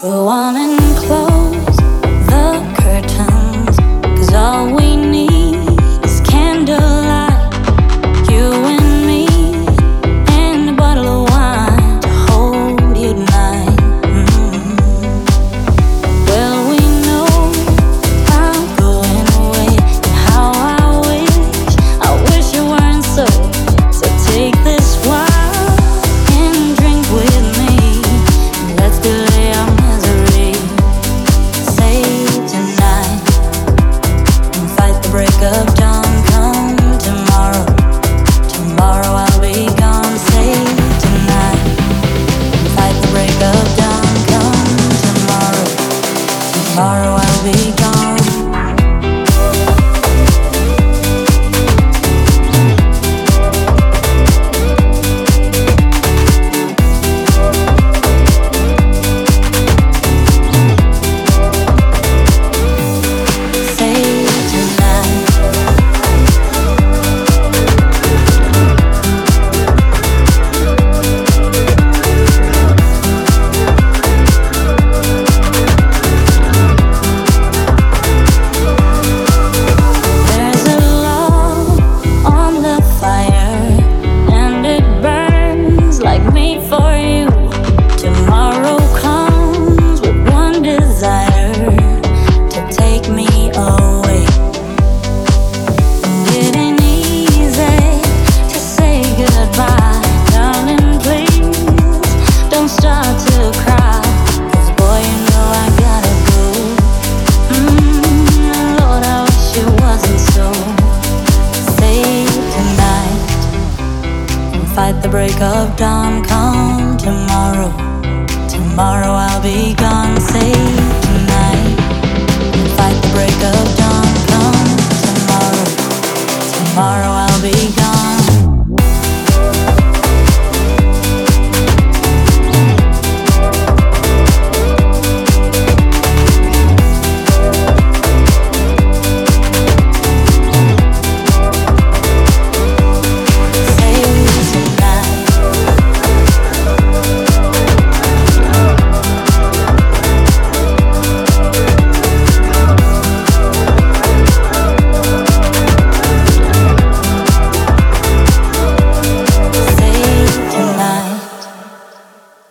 Go on and close. tomorrow I'll be gone. fight the break of dawn. Come tomorrow, tomorrow I'll be gone. Say tonight, fight the break of dawn. Come tomorrow, tomorrow I'll be gone.